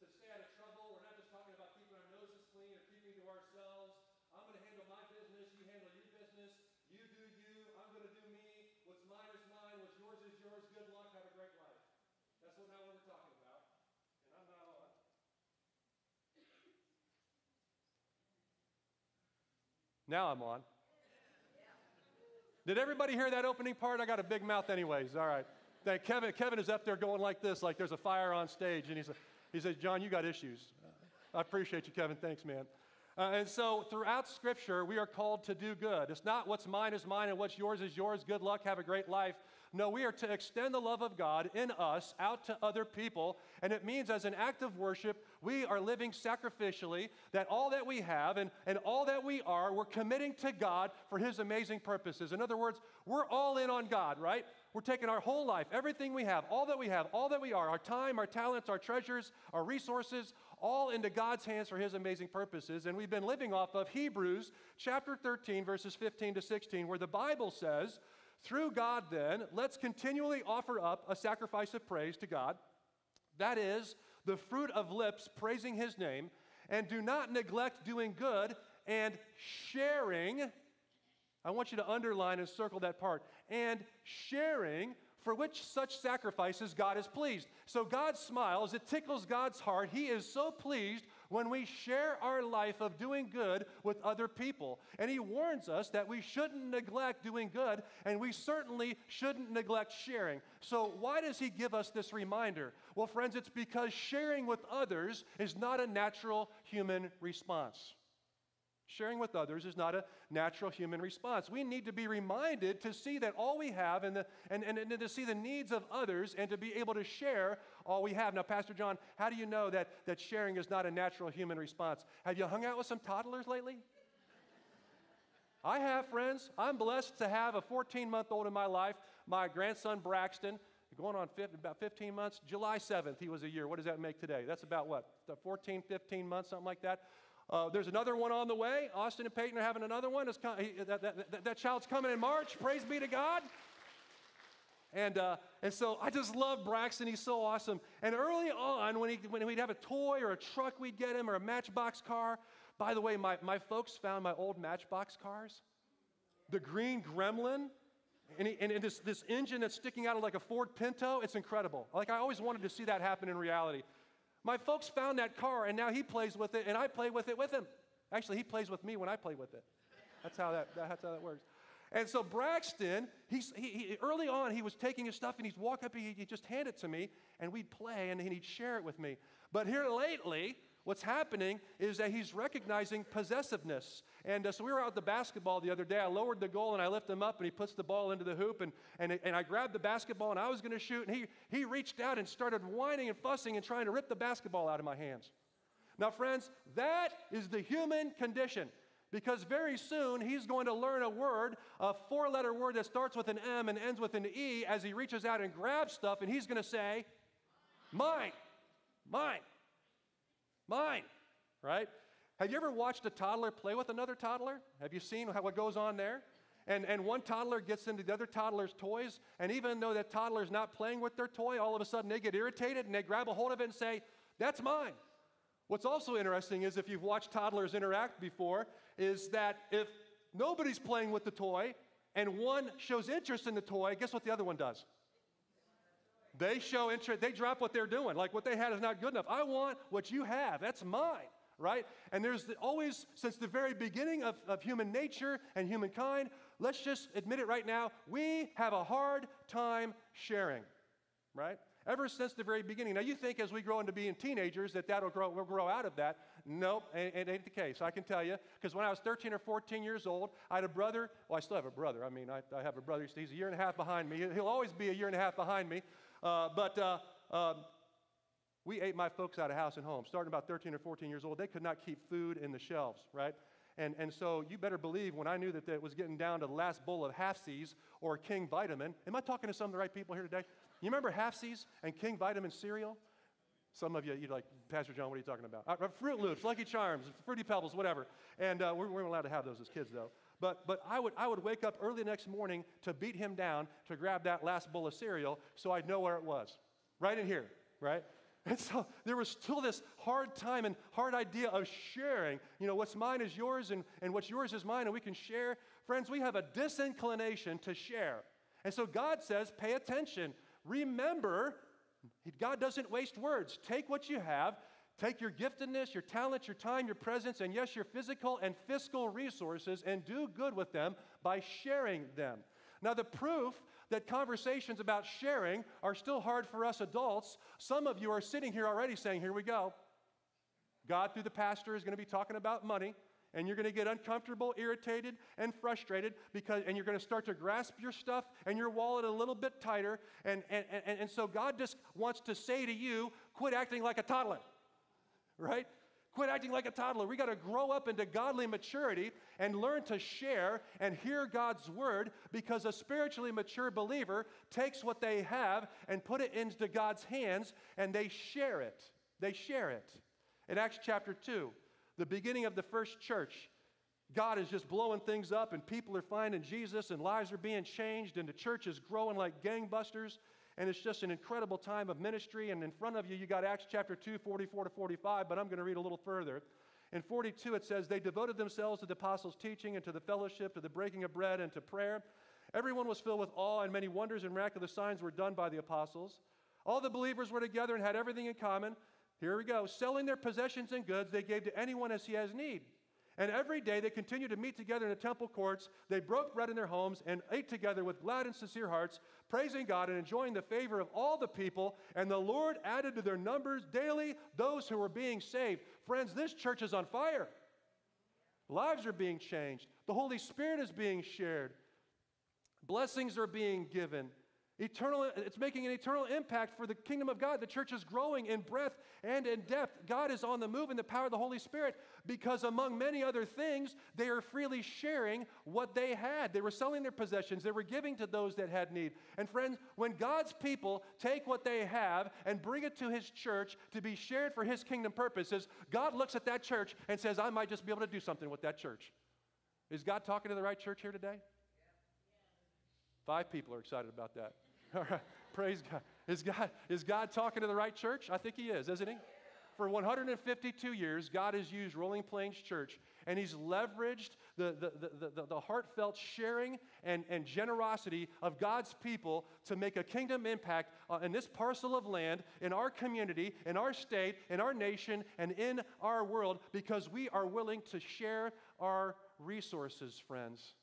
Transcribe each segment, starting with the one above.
to stay out of trouble. We're not just talking about keeping our noses clean or keeping to ourselves. I'm going to handle my business, you handle your business. You do you, I'm going to do me. What's mine is mine, what's yours is yours. Good luck, have a great life. That's what not what we're talking about. And I'm not on. Now I'm on. Did everybody hear that opening part? I got a big mouth, anyways. All right. Thank Kevin. Kevin is up there going like this, like there's a fire on stage, and he's, he says, "John, you got issues." I appreciate you, Kevin. Thanks, man. Uh, and so throughout Scripture, we are called to do good. It's not what's mine is mine and what's yours is yours. Good luck, have a great life. No, we are to extend the love of God in us out to other people. And it means, as an act of worship, we are living sacrificially, that all that we have and, and all that we are, we're committing to God for His amazing purposes. In other words, we're all in on God, right? We're taking our whole life, everything we have, all that we have, all that we are, our time, our talents, our treasures, our resources, all into God's hands for His amazing purposes. And we've been living off of Hebrews chapter 13, verses 15 to 16, where the Bible says, through God, then, let's continually offer up a sacrifice of praise to God. That is, the fruit of lips praising His name, and do not neglect doing good and sharing. I want you to underline and circle that part. And sharing for which such sacrifices God is pleased. So God smiles, it tickles God's heart. He is so pleased when we share our life of doing good with other people. And He warns us that we shouldn't neglect doing good, and we certainly shouldn't neglect sharing. So, why does He give us this reminder? Well, friends, it's because sharing with others is not a natural human response. Sharing with others is not a natural human response. We need to be reminded to see that all we have and, the, and, and, and, to see the needs of others and to be able to share all we have. Now, Pastor John, how do you know that, that sharing is not a natural human response? Have you hung out with some toddlers lately? I have friends. I'm blessed to have a 14 month old in my life, my grandson Braxton. Going on 15, about 15 months. July 7th, he was a year. What does that make today? That's about what? 14, 15 months, something like that. Uh, there's another one on the way. Austin and Peyton are having another one. he, that, that, that, that, child's coming in March. Praise be to God. And, uh, and so I just love Braxton. He's so awesome. And early on, when, he, when we'd have a toy or a truck we'd get him or a Matchbox car, by the way, my, my folks found my old Matchbox cars. The green gremlin. And, he, and, and this, this engine that's sticking out of like a Ford Pinto, it's incredible. Like I always wanted to see that happen in reality. My folks found that car, and now he plays with it, and I play with it with him. Actually, he plays with me when I play with it. That's how that, that's how that works. And so Braxton, he's, he, he, early on, he was taking his stuff and he'd walk up, he'd, he'd just hand it to me, and we'd play, and he'd share it with me. But here lately, what's happening is that he's recognizing possessiveness. And uh, so we were out the basketball the other day. I lowered the goal and I lift him up and he puts the ball into the hoop. And, and, and I grabbed the basketball and I was going to shoot. And he, he reached out and started whining and fussing and trying to rip the basketball out of my hands. Now, friends, that is the human condition. Because very soon he's going to learn a word, a four letter word that starts with an M and ends with an E, as he reaches out and grabs stuff, and he's going to say, Mine, mine. Mine, right? Have you ever watched a toddler play with another toddler? Have you seen how, what goes on there? And, and one toddler gets into the other toddler's toys, and even though that toddler's not playing with their toy, all of a sudden they get irritated and they grab a hold of it and say, That's mine. What's also interesting is if you've watched toddlers interact before, is that if nobody's playing with the toy and one shows interest in the toy, guess what the other one does? They show interest, they drop what they're doing. Like what they had is not good enough. I want what you have, that's mine, right? And there's the, always, since the very beginning of, of human nature and humankind, let's just admit it right now, we have a hard time sharing, right? Ever since the very beginning. Now, you think as we grow into being teenagers that that'll grow, we'll grow out of that. Nope, it, it ain't the case. I can tell you. Because when I was 13 or 14 years old, I had a brother. Well, I still have a brother. I mean, I, I have a brother. He's a year and a half behind me. He'll always be a year and a half behind me. Uh, but uh, um, we ate my folks out of house and home. Starting about 13 or 14 years old, they could not keep food in the shelves, right? And, and so you better believe when I knew that it was getting down to the last bowl of Halfsies or King Vitamin. Am I talking to some of the right people here today? You remember Halfsies and King Vitamin cereal? Some of you, you're like, Pastor John, what are you talking about? Uh, Froot Loops, Lucky Charms, Fruity Pebbles, whatever. And uh, we weren't allowed to have those as kids, though. But, but I, would, I would wake up early the next morning to beat him down to grab that last bowl of cereal so I'd know where it was. Right in here, right? And so there was still this hard time and hard idea of sharing. You know, what's mine is yours, and, and what's yours is mine, and we can share. Friends, we have a disinclination to share. And so God says, pay attention. Remember, God doesn't waste words. Take what you have, take your giftedness, your talent, your time, your presence, and yes, your physical and fiscal resources, and do good with them by sharing them. Now, the proof that conversations about sharing are still hard for us adults, some of you are sitting here already saying, Here we go. God, through the pastor, is going to be talking about money and you're going to get uncomfortable, irritated, and frustrated because, and you're going to start to grasp your stuff and your wallet a little bit tighter. And, and, and, and so God just wants to say to you, quit acting like a toddler, right? Quit acting like a toddler. We got to grow up into godly maturity and learn to share and hear God's word because a spiritually mature believer takes what they have and put it into God's hands and they share it. They share it. In Acts chapter 2, the beginning of the first church, God is just blowing things up, and people are finding Jesus, and lives are being changed, and the church is growing like gangbusters. And it's just an incredible time of ministry. And in front of you, you got Acts chapter 2, 44 to 45, but I'm going to read a little further. In 42, it says, They devoted themselves to the apostles' teaching and to the fellowship, to the breaking of bread, and to prayer. Everyone was filled with awe, and many wonders and miraculous signs were done by the apostles. All the believers were together and had everything in common. Here we go. Selling their possessions and goods, they gave to anyone as he has need. And every day they continued to meet together in the temple courts. They broke bread in their homes and ate together with glad and sincere hearts, praising God and enjoying the favor of all the people. And the Lord added to their numbers daily those who were being saved. Friends, this church is on fire. Lives are being changed, the Holy Spirit is being shared, blessings are being given. Eternal, it's making an eternal impact for the kingdom of God. The church is growing in breadth and in depth. God is on the move in the power of the Holy Spirit because, among many other things, they are freely sharing what they had. They were selling their possessions, they were giving to those that had need. And, friends, when God's people take what they have and bring it to His church to be shared for His kingdom purposes, God looks at that church and says, I might just be able to do something with that church. Is God talking to the right church here today? Five people are excited about that. All right. Praise God. Is God, is God talking to the right church? I think He is, isn't He? For 152 years, God has used Rolling Plains Church, and He's leveraged the, the, the, the, the heartfelt sharing and, and generosity of God's people to make a kingdom impact uh, in this parcel of land, in our community, in our state, in our nation, and in our world because we are willing to share our resources, friends.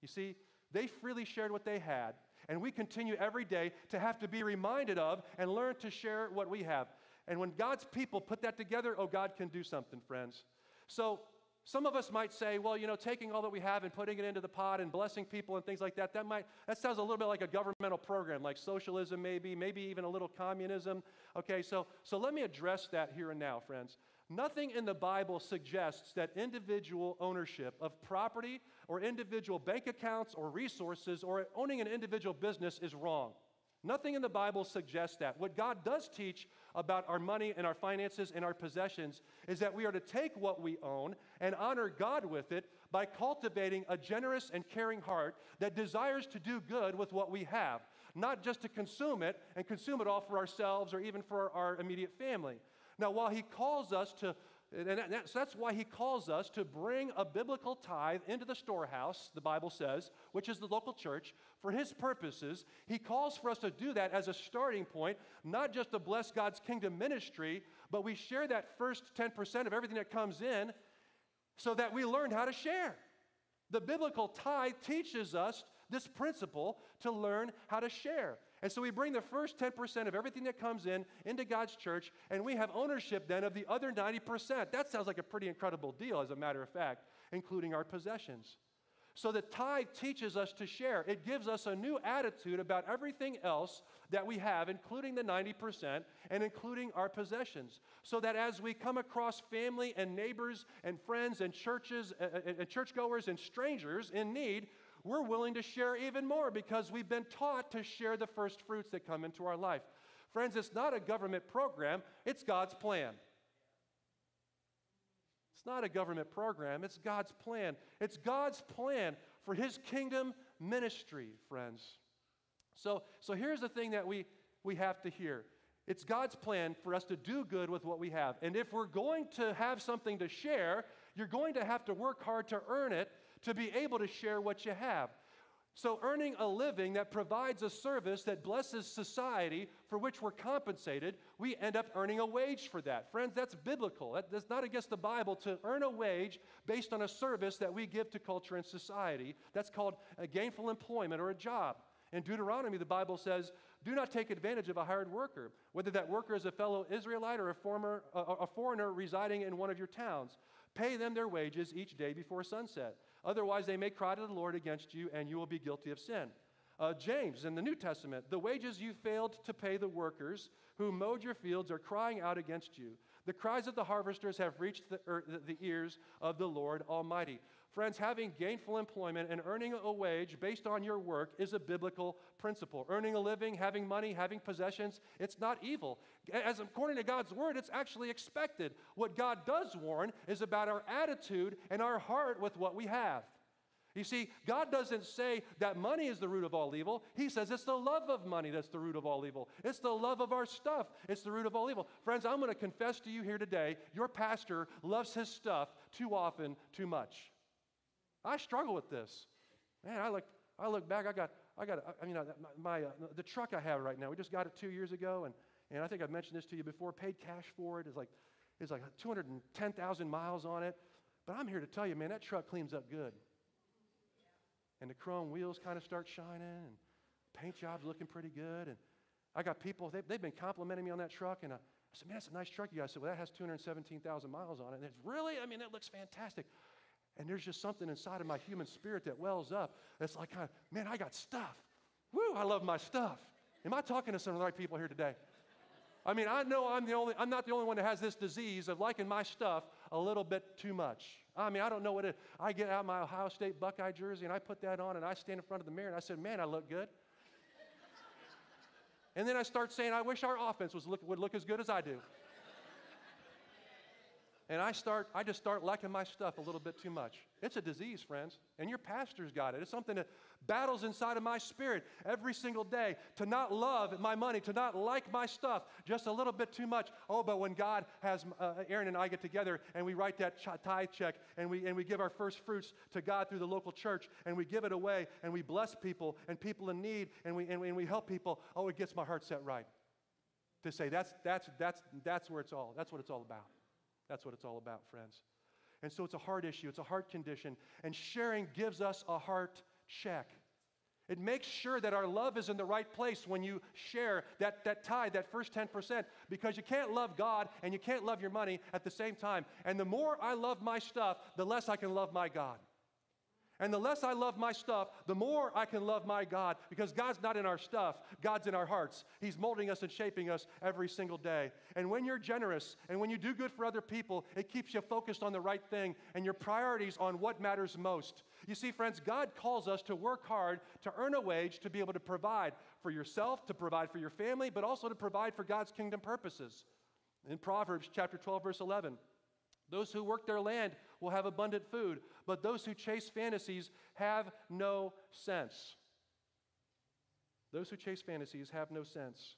You see, they freely shared what they had. And we continue every day to have to be reminded of and learn to share what we have. And when God's people put that together, oh, God can do something, friends. So some of us might say, well, you know, taking all that we have and putting it into the pot and blessing people and things like that, that might, that sounds a little bit like a governmental program, like socialism maybe, maybe even a little communism. Okay, so, so let me address that here and now, friends. Nothing in the Bible suggests that individual ownership of property or individual bank accounts or resources or owning an individual business is wrong. Nothing in the Bible suggests that. What God does teach about our money and our finances and our possessions is that we are to take what we own and honor God with it by cultivating a generous and caring heart that desires to do good with what we have, not just to consume it and consume it all for ourselves or even for our immediate family. Now, while He calls us to and that's, that's why he calls us to bring a biblical tithe into the storehouse, the Bible says, which is the local church, for his purposes. He calls for us to do that as a starting point, not just to bless God's kingdom ministry, but we share that first 10% of everything that comes in so that we learn how to share. The biblical tithe teaches us this principle to learn how to share. And so we bring the first 10% of everything that comes in into God's church, and we have ownership then of the other 90%. That sounds like a pretty incredible deal, as a matter of fact, including our possessions. So the tithe teaches us to share. It gives us a new attitude about everything else that we have, including the 90% and including our possessions. So that as we come across family and neighbors and friends and churches uh, uh, and churchgoers and strangers in need, we're willing to share even more because we've been taught to share the first fruits that come into our life. Friends, it's not a government program, it's God's plan. It's not a government program, it's God's plan. It's God's plan for His kingdom ministry, friends. So, so here's the thing that we, we have to hear It's God's plan for us to do good with what we have. And if we're going to have something to share, you're going to have to work hard to earn it to be able to share what you have. So, earning a living that provides a service that blesses society for which we're compensated, we end up earning a wage for that. Friends, that's biblical. That, that's not against the Bible to earn a wage based on a service that we give to culture and society. That's called a gainful employment or a job. In Deuteronomy, the Bible says, Do not take advantage of a hired worker, whether that worker is a fellow Israelite or a, former, a, a foreigner residing in one of your towns. Pay them their wages each day before sunset. Otherwise, they may cry to the Lord against you, and you will be guilty of sin. Uh, James in the New Testament, the wages you failed to pay the workers who mowed your fields are crying out against you. The cries of the harvesters have reached the, er, the ears of the Lord Almighty. Friends, having gainful employment and earning a wage based on your work is a biblical principle. Earning a living, having money, having possessions, it's not evil. As according to God's word, it's actually expected. What God does warn is about our attitude and our heart with what we have. You see, God doesn't say that money is the root of all evil. He says it's the love of money that's the root of all evil. It's the love of our stuff. It's the root of all evil. Friends, I'm going to confess to you here today your pastor loves his stuff too often, too much. I struggle with this. Man, I look, I look back, I got, I got, I mean, my, uh, the truck I have right now, we just got it two years ago, and, and I think I've mentioned this to you before, paid cash for it. It's like, it's like 210,000 miles on it. But I'm here to tell you, man, that truck cleans up good. And the chrome wheels kind of start shining, and paint job's looking pretty good. And I got people, they've, they've been complimenting me on that truck, and I, I said, man, that's a nice truck you guys. Said, well, that has 217,000 miles on it. And it's really, I mean, it looks fantastic. And there's just something inside of my human spirit that wells up. It's like, uh, man, I got stuff. Woo, I love my stuff. Am I talking to some of the right people here today? I mean, I know I'm the only, I'm not the only one that has this disease of liking my stuff a little bit too much. I mean, I don't know what it, I get out my Ohio State Buckeye jersey and I put that on and I stand in front of the mirror and I said, man, I look good. and then I start saying, I wish our offense was look, would look as good as I do and I start, I just start liking my stuff a little bit too much. It's a disease, friends, and your pastor's got it. It's something that battles inside of my spirit every single day to not love my money, to not like my stuff just a little bit too much. Oh, but when God has uh, Aaron and I get together and we write that tithe check and we and we give our first fruits to God through the local church and we give it away and we bless people and people in need and we and we, and we help people. Oh, it gets my heart set right to say that's that's that's that's where it's all. That's what it's all about. That's what it's all about, friends. And so it's a heart issue, it's a heart condition. And sharing gives us a heart check. It makes sure that our love is in the right place when you share that, that tithe, that first 10%, because you can't love God and you can't love your money at the same time. And the more I love my stuff, the less I can love my God. And the less I love my stuff, the more I can love my God because God's not in our stuff, God's in our hearts. He's molding us and shaping us every single day. And when you're generous and when you do good for other people, it keeps you focused on the right thing and your priorities on what matters most. You see, friends, God calls us to work hard to earn a wage to be able to provide for yourself, to provide for your family, but also to provide for God's kingdom purposes. In Proverbs chapter 12, verse 11, those who work their land will have abundant food, but those who chase fantasies have no sense. Those who chase fantasies have no sense.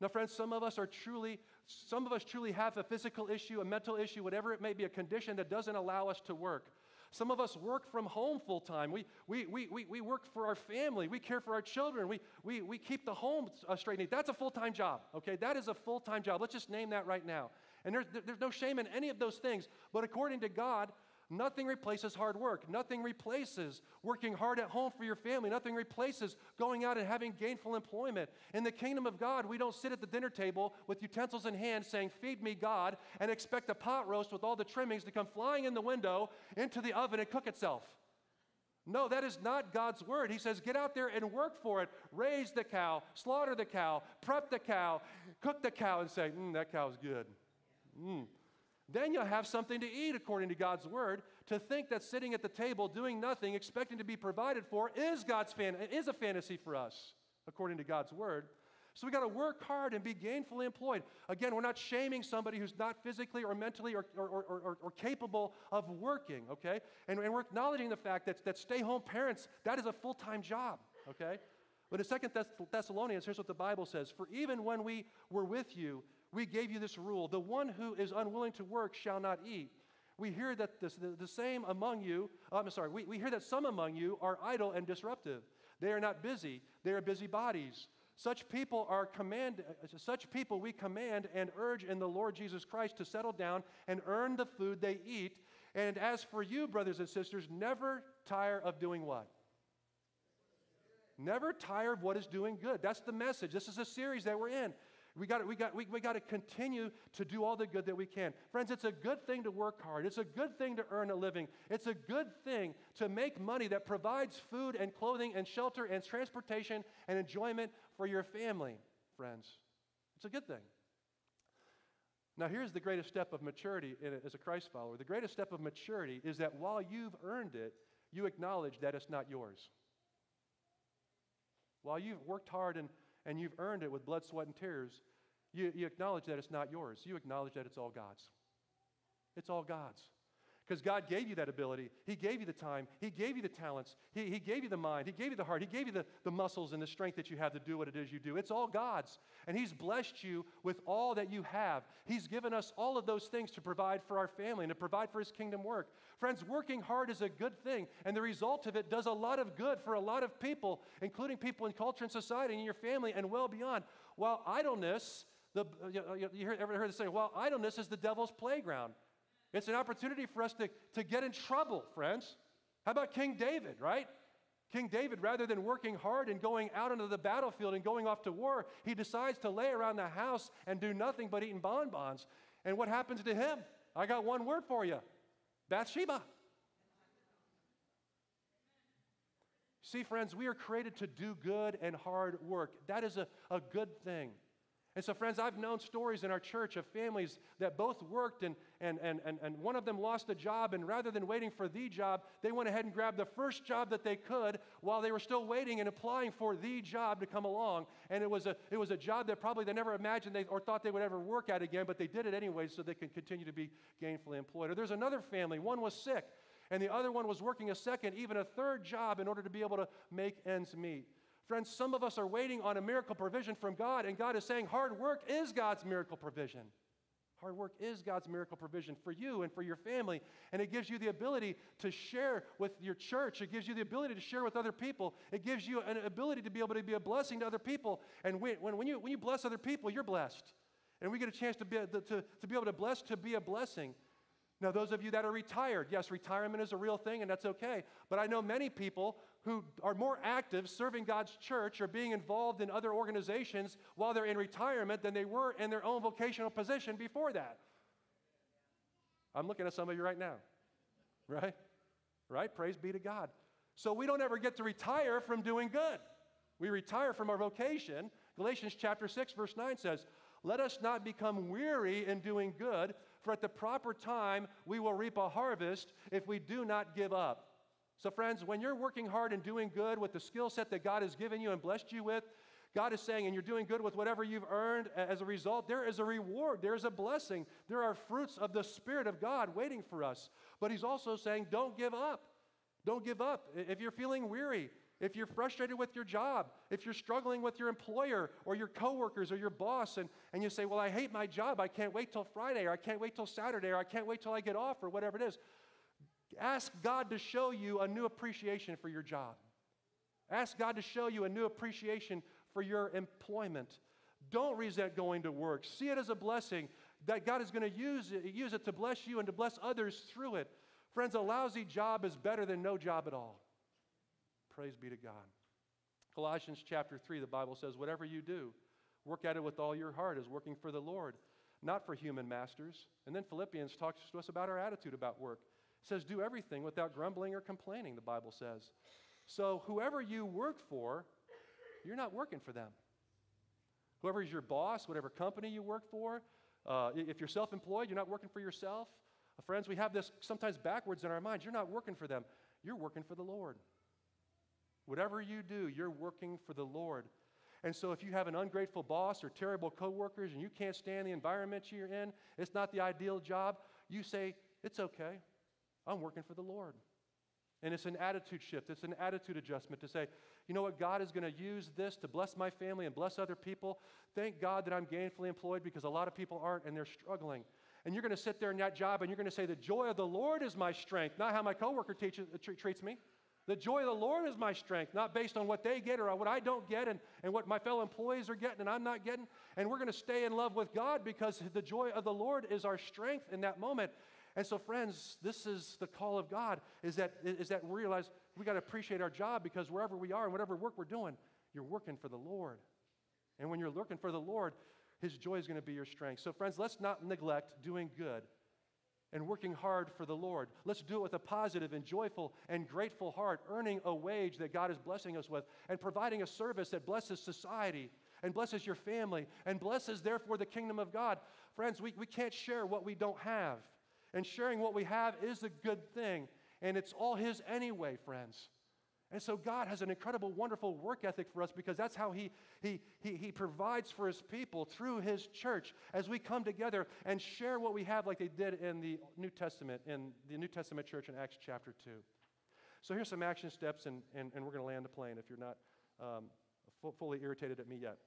Now, friends, some of us are truly, some of us truly have a physical issue, a mental issue, whatever it may be, a condition that doesn't allow us to work. Some of us work from home full time. We, we, we, we, we work for our family. We care for our children. We, we, we keep the home uh, straight. That's a full time job, okay? That is a full time job. Let's just name that right now. And there's, there's no shame in any of those things. But according to God, Nothing replaces hard work. Nothing replaces working hard at home for your family. Nothing replaces going out and having gainful employment. In the kingdom of God, we don't sit at the dinner table with utensils in hand saying, Feed me, God, and expect a pot roast with all the trimmings to come flying in the window into the oven and cook itself. No, that is not God's word. He says, get out there and work for it. Raise the cow, slaughter the cow, prep the cow, cook the cow, and say, mm, that cow's good. Mm, then you'll have something to eat according to God's word. To think that sitting at the table doing nothing, expecting to be provided for, is God's fan- is a fantasy for us, according to God's word. So we got to work hard and be gainfully employed. Again, we're not shaming somebody who's not physically or mentally or, or, or, or, or capable of working, okay? And, and we're acknowledging the fact that, that stay home parents, that is a full time job, okay? But in Second Thess- Thessalonians, here's what the Bible says For even when we were with you, we gave you this rule the one who is unwilling to work shall not eat. We hear that this, the, the same among you, uh, I'm sorry, we, we hear that some among you are idle and disruptive. They are not busy, they are busy bodies. Such people are command, uh, such people we command and urge in the Lord Jesus Christ to settle down and earn the food they eat. And as for you, brothers and sisters, never tire of doing what? Never tire of what is doing good. That's the message. This is a series that we're in. We got we got we, we got to continue to do all the good that we can. Friends, it's a good thing to work hard. It's a good thing to earn a living. It's a good thing to make money that provides food and clothing and shelter and transportation and enjoyment for your family, friends. It's a good thing. Now, here's the greatest step of maturity as a Christ follower. The greatest step of maturity is that while you've earned it, you acknowledge that it's not yours. While you've worked hard and and you've earned it with blood, sweat, and tears, you, you acknowledge that it's not yours. You acknowledge that it's all God's. It's all God's. Because God gave you that ability. He gave you the time. He gave you the talents. He, he gave you the mind. He gave you the heart. He gave you the, the muscles and the strength that you have to do what it is you do. It's all God's. And He's blessed you with all that you have. He's given us all of those things to provide for our family and to provide for His kingdom work. Friends, working hard is a good thing. And the result of it does a lot of good for a lot of people, including people in culture and society and in your family and well beyond. While idleness, the, uh, uh, you, you ever heard the saying, well, idleness is the devil's playground. It's an opportunity for us to, to get in trouble, friends. How about King David, right? King David, rather than working hard and going out into the battlefield and going off to war, he decides to lay around the house and do nothing but eating bonbons. And what happens to him? I got one word for you Bathsheba. See, friends, we are created to do good and hard work. That is a, a good thing. And so, friends, I've known stories in our church of families that both worked and, and, and, and, and one of them lost a job, and rather than waiting for the job, they went ahead and grabbed the first job that they could while they were still waiting and applying for the job to come along. And it was a, it was a job that probably they never imagined they, or thought they would ever work at again, but they did it anyway so they can continue to be gainfully employed. Or there's another family, one was sick, and the other one was working a second, even a third job in order to be able to make ends meet. Friends, some of us are waiting on a miracle provision from God, and God is saying hard work is God's miracle provision. Hard work is God's miracle provision for you and for your family. And it gives you the ability to share with your church. It gives you the ability to share with other people. It gives you an ability to be able to be a blessing to other people. And when, when, you, when you bless other people, you're blessed. And we get a chance to be, to, to be able to bless, to be a blessing. Now, those of you that are retired, yes, retirement is a real thing and that's okay. But I know many people who are more active serving God's church or being involved in other organizations while they're in retirement than they were in their own vocational position before that. I'm looking at some of you right now, right? Right? Praise be to God. So we don't ever get to retire from doing good. We retire from our vocation. Galatians chapter 6, verse 9 says, Let us not become weary in doing good for at the proper time we will reap a harvest if we do not give up. So, friends, when you're working hard and doing good with the skill set that God has given you and blessed you with, God is saying, and you're doing good with whatever you've earned as a result, there is a reward, there's a blessing, there are fruits of the Spirit of God waiting for us. But He's also saying, don't give up. Don't give up. If you're feeling weary, if you're frustrated with your job, if you're struggling with your employer or your coworkers or your boss, and, and you say, Well, I hate my job, I can't wait till Friday, or I can't wait till Saturday, or I can't wait till I get off, or whatever it is, ask God to show you a new appreciation for your job. Ask God to show you a new appreciation for your employment. Don't resent going to work. See it as a blessing that God is going to use it, use it to bless you and to bless others through it. Friends, a lousy job is better than no job at all. Praise be to God. Colossians chapter 3, the Bible says, Whatever you do, work at it with all your heart as working for the Lord, not for human masters. And then Philippians talks to us about our attitude about work. Says, Do everything without grumbling or complaining, the Bible says. So whoever you work for, you're not working for them. Whoever is your boss, whatever company you work for, uh, if you're self employed, you're not working for yourself. Uh, friends, we have this sometimes backwards in our minds. You're not working for them, you're working for the Lord. Whatever you do, you're working for the Lord. And so if you have an ungrateful boss or terrible coworkers and you can't stand the environment you're in, it's not the ideal job, you say, It's okay. I'm working for the Lord. And it's an attitude shift, it's an attitude adjustment to say, you know what, God is going to use this to bless my family and bless other people. Thank God that I'm gainfully employed because a lot of people aren't and they're struggling. And you're going to sit there in that job and you're going to say, the joy of the Lord is my strength, not how my coworker teaches, uh, treats me. The joy of the Lord is my strength, not based on what they get or what I don't get and, and what my fellow employees are getting and I'm not getting. And we're going to stay in love with God because the joy of the Lord is our strength in that moment. And so, friends, this is the call of God is that, is that we realize we got to appreciate our job because wherever we are and whatever work we're doing, you're working for the Lord. And when you're looking for the Lord, His joy is going to be your strength. So, friends, let's not neglect doing good and working hard for the Lord. Let's do it with a positive and joyful and grateful heart, earning a wage that God is blessing us with and providing a service that blesses society and blesses your family and blesses, therefore, the kingdom of God. Friends, we, we can't share what we don't have. And sharing what we have is a good thing. And it's all His anyway, friends. And so God has an incredible, wonderful work ethic for us because that's how he, he, he, he provides for His people through His church as we come together and share what we have like they did in the New Testament, in the New Testament church in Acts chapter 2. So here's some action steps, and, and, and we're going to land the plane if you're not um, fully irritated at me yet.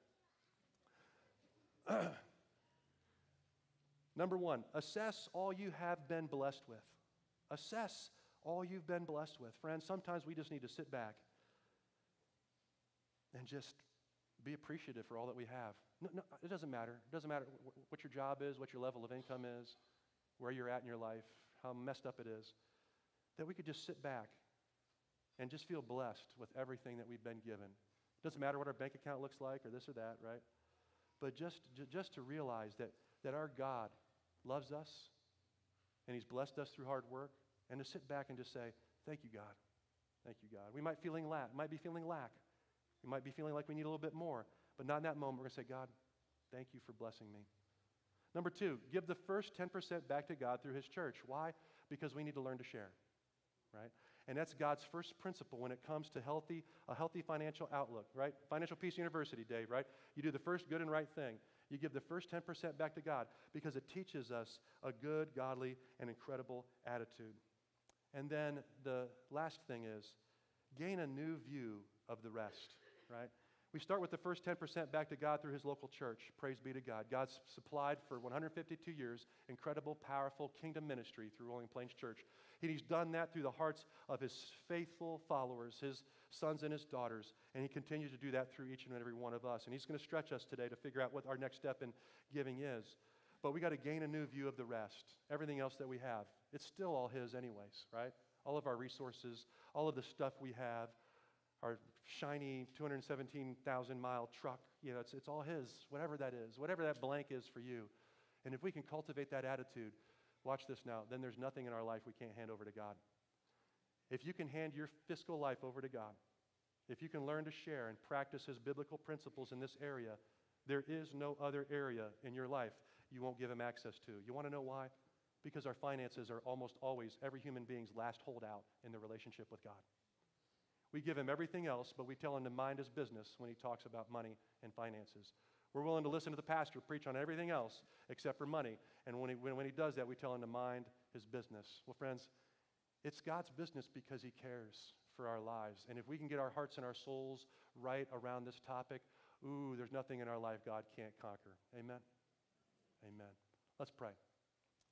Number one, assess all you have been blessed with. Assess all you've been blessed with. Friends, sometimes we just need to sit back and just be appreciative for all that we have. No, no, it doesn't matter. It doesn't matter what your job is, what your level of income is, where you're at in your life, how messed up it is. That we could just sit back and just feel blessed with everything that we've been given. It doesn't matter what our bank account looks like or this or that, right? But just, just to realize that, that our God loves us and He's blessed us through hard work, and to sit back and just say, Thank you, God. Thank you, God. We might, feeling lack, might be feeling lack. We might be feeling like we need a little bit more. But not in that moment. We're going to say, God, thank you for blessing me. Number two, give the first 10% back to God through His church. Why? Because we need to learn to share, right? And that's God's first principle when it comes to healthy, a healthy financial outlook, right? Financial Peace University, Dave, right? You do the first good and right thing. You give the first 10% back to God because it teaches us a good, godly, and incredible attitude. And then the last thing is gain a new view of the rest, right? We start with the first 10% back to God through his local church. Praise be to God. God's supplied for 152 years incredible, powerful kingdom ministry through Rolling Plains Church. And he's done that through the hearts of his faithful followers, his sons and his daughters. And he continues to do that through each and every one of us. And he's going to stretch us today to figure out what our next step in giving is. But we got to gain a new view of the rest. Everything else that we have, it's still all his, anyways, right? All of our resources, all of the stuff we have, our shiny 217,000 mile truck, you know, it's, it's all his, whatever that is, whatever that blank is for you. And if we can cultivate that attitude, watch this now, then there's nothing in our life we can't hand over to God. If you can hand your fiscal life over to God, if you can learn to share and practice His biblical principles in this area, there is no other area in your life you won't give Him access to. You want to know why? Because our finances are almost always every human being's last holdout in the relationship with God. We give Him everything else, but we tell Him to mind His business when He talks about money and finances. We're willing to listen to the pastor preach on everything else except for money. And when he, when, when he does that, we tell him to mind his business. Well, friends, it's God's business because He cares for our lives. And if we can get our hearts and our souls right around this topic, ooh, there's nothing in our life God can't conquer. Amen? Amen. Let's pray.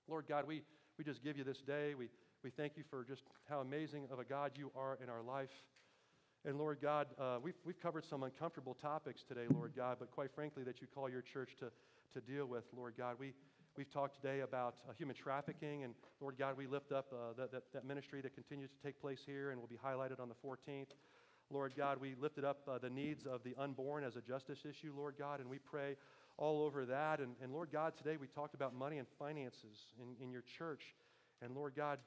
Lord God, we, we just give you this day. We, we thank you for just how amazing of a God you are in our life. And Lord God, uh, we've, we've covered some uncomfortable topics today, Lord God, but quite frankly, that you call your church to, to deal with, Lord God. We, We've talked today about uh, human trafficking, and Lord God, we lift up uh, that, that, that, ministry that continues to take place here and will be highlighted on the 14th. Lord God, we lifted up uh, the needs of the unborn as a justice issue, Lord God, and we pray all over that. And, and Lord God, today we talked about money and finances in, in your church. And Lord God,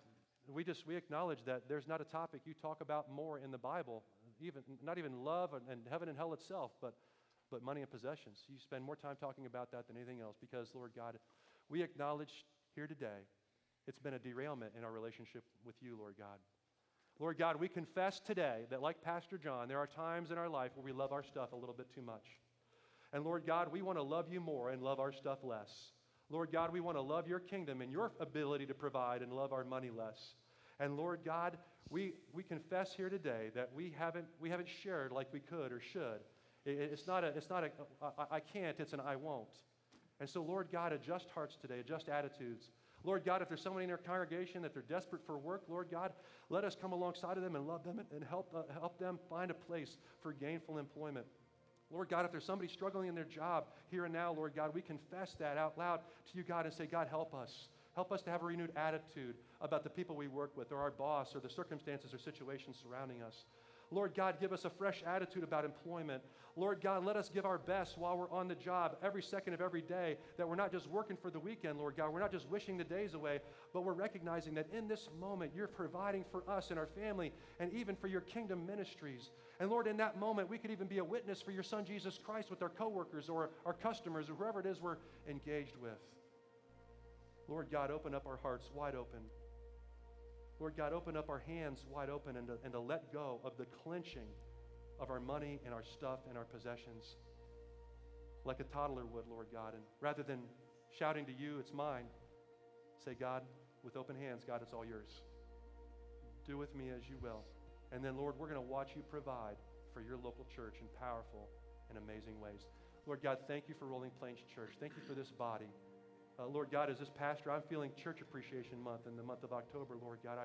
we just we acknowledge that there's not a topic you talk about more in the Bible, even not even love and, and heaven and hell itself, but but money and possessions. You spend more time talking about that than anything else because, Lord God, we acknowledge here today it's been a derailment in our relationship with you, Lord God. Lord God, we confess today that, like Pastor John, there are times in our life where we love our stuff a little bit too much. And Lord God, we want to love you more and love our stuff less. Lord God, we want to love your kingdom and your ability to provide and love our money less. And Lord God, we, we confess here today that we haven't, we haven't shared like we could or should. It- it's not a, it's not a I, I can't, it's an I won't. And so, Lord God, adjust hearts today, adjust attitudes. Lord God, if there's somebody in our congregation that they're desperate for work, Lord God, let us come alongside of them and love them and help, uh, help them find a place for gainful employment. Lord God, if there's somebody struggling in their job here and now, Lord God, we confess that out loud to you, God, and say, God, help us. Help us to have a renewed attitude about the people we work with, or our boss, or the circumstances or situations surrounding us. Lord God, give us a fresh attitude about employment. Lord God, let us give our best while we're on the job every second of every day, that we're not just working for the weekend, Lord God. We're not just wishing the days away, but we're recognizing that in this moment, you're providing for us and our family and even for your kingdom ministries. And Lord, in that moment, we could even be a witness for your Son, Jesus Christ, with our coworkers or our customers or whoever it is we're engaged with. Lord God, open up our hearts wide open. Lord God, open up our hands wide open and to, and to let go of the clenching of our money and our stuff and our possessions like a toddler would, Lord God. And rather than shouting to you, it's mine, say, God, with open hands, God, it's all yours. Do with me as you will. And then, Lord, we're going to watch you provide for your local church in powerful and amazing ways. Lord God, thank you for Rolling Plains Church. Thank you for this body. Uh, Lord God, as this pastor, I'm feeling Church Appreciation Month in the month of October. Lord God, I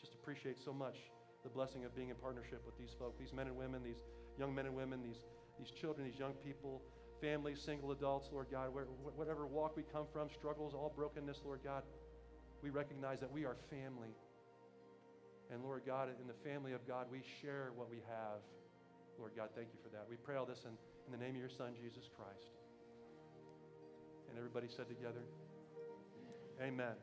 just appreciate so much the blessing of being in partnership with these folks, these men and women, these young men and women, these, these children, these young people, families, single adults, Lord God, where, whatever walk we come from, struggles, all brokenness, Lord God, we recognize that we are family. And Lord God, in the family of God, we share what we have. Lord God, thank you for that. We pray all this in, in the name of your Son, Jesus Christ. And everybody said together, Amen.